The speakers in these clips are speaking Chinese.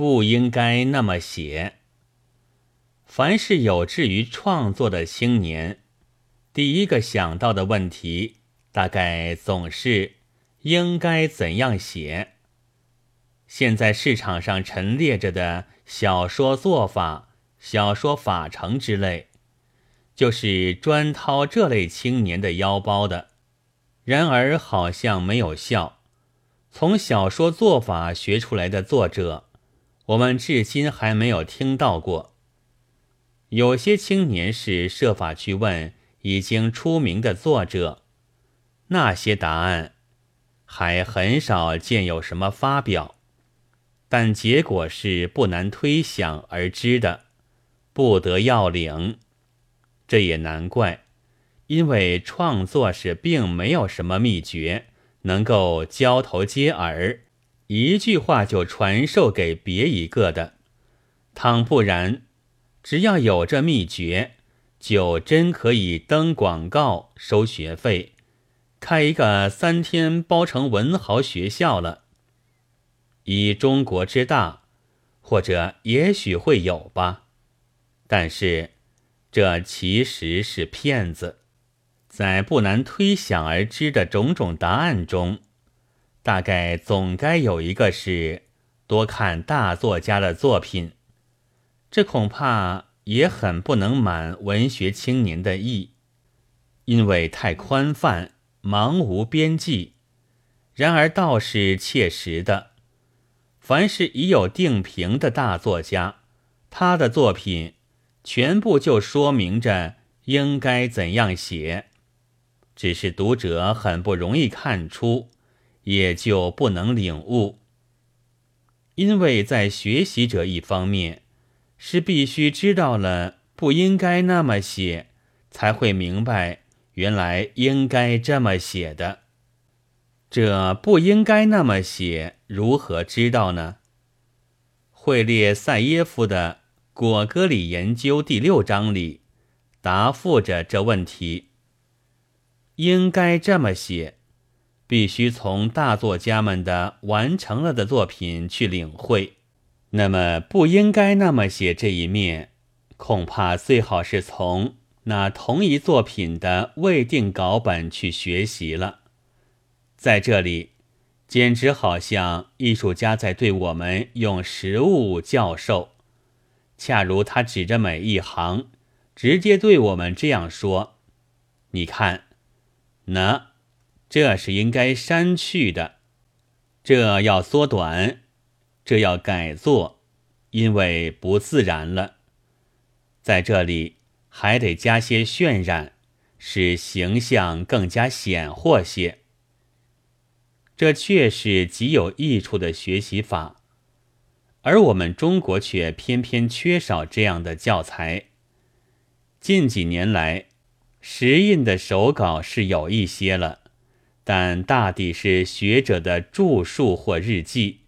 不应该那么写。凡是有志于创作的青年，第一个想到的问题，大概总是应该怎样写。现在市场上陈列着的小说做法、小说法程之类，就是专掏这类青年的腰包的。然而好像没有效。从小说做法学出来的作者，我们至今还没有听到过。有些青年是设法去问已经出名的作者，那些答案还很少见有什么发表，但结果是不难推想而知的，不得要领。这也难怪，因为创作是并没有什么秘诀。能够交头接耳，一句话就传授给别一个的。倘不然，只要有这秘诀，就真可以登广告、收学费，开一个三天包成文豪学校了。以中国之大，或者也许会有吧。但是，这其实是骗子。在不难推想而知的种种答案中，大概总该有一个是多看大作家的作品。这恐怕也很不能满文学青年的意，因为太宽泛，茫无边际。然而倒是切实的，凡是已有定评的大作家，他的作品全部就说明着应该怎样写。只是读者很不容易看出，也就不能领悟。因为在学习者一方面，是必须知道了不应该那么写，才会明白原来应该这么写的。这不应该那么写，如何知道呢？会列塞耶夫的《果戈里研究》第六章里答复着这问题。应该这么写，必须从大作家们的完成了的作品去领会。那么不应该那么写这一面，恐怕最好是从那同一作品的未定稿本去学习了。在这里，简直好像艺术家在对我们用实物教授，恰如他指着每一行，直接对我们这样说：“你看。”那，这是应该删去的，这要缩短，这要改作，因为不自然了。在这里还得加些渲染，使形象更加显豁些。这却是极有益处的学习法，而我们中国却偏偏缺少这样的教材。近几年来。石印的手稿是有一些了，但大抵是学者的著述或日记。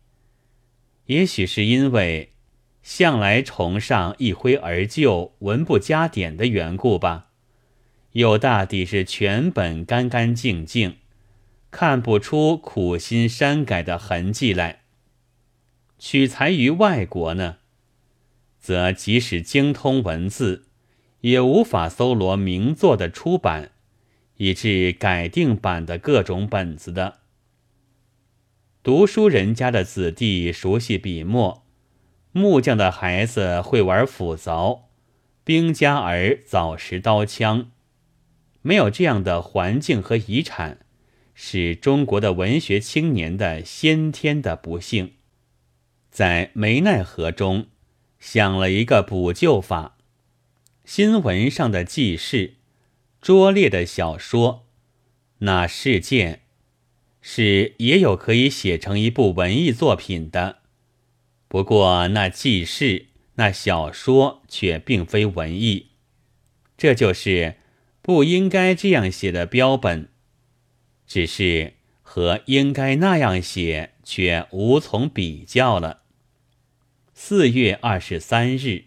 也许是因为向来崇尚一挥而就、文不加点的缘故吧，又大抵是全本干干净净，看不出苦心删改的痕迹来。取材于外国呢，则即使精通文字。也无法搜罗名作的出版，以致改定版的各种本子的。读书人家的子弟熟悉笔墨，木匠的孩子会玩斧凿，兵家儿早识刀枪。没有这样的环境和遗产，是中国的文学青年的先天的不幸。在没奈何中，想了一个补救法。新闻上的记事，拙劣的小说，那事件是也有可以写成一部文艺作品的。不过那记事、那小说却并非文艺，这就是不应该这样写的标本。只是和应该那样写却无从比较了。四月二十三日。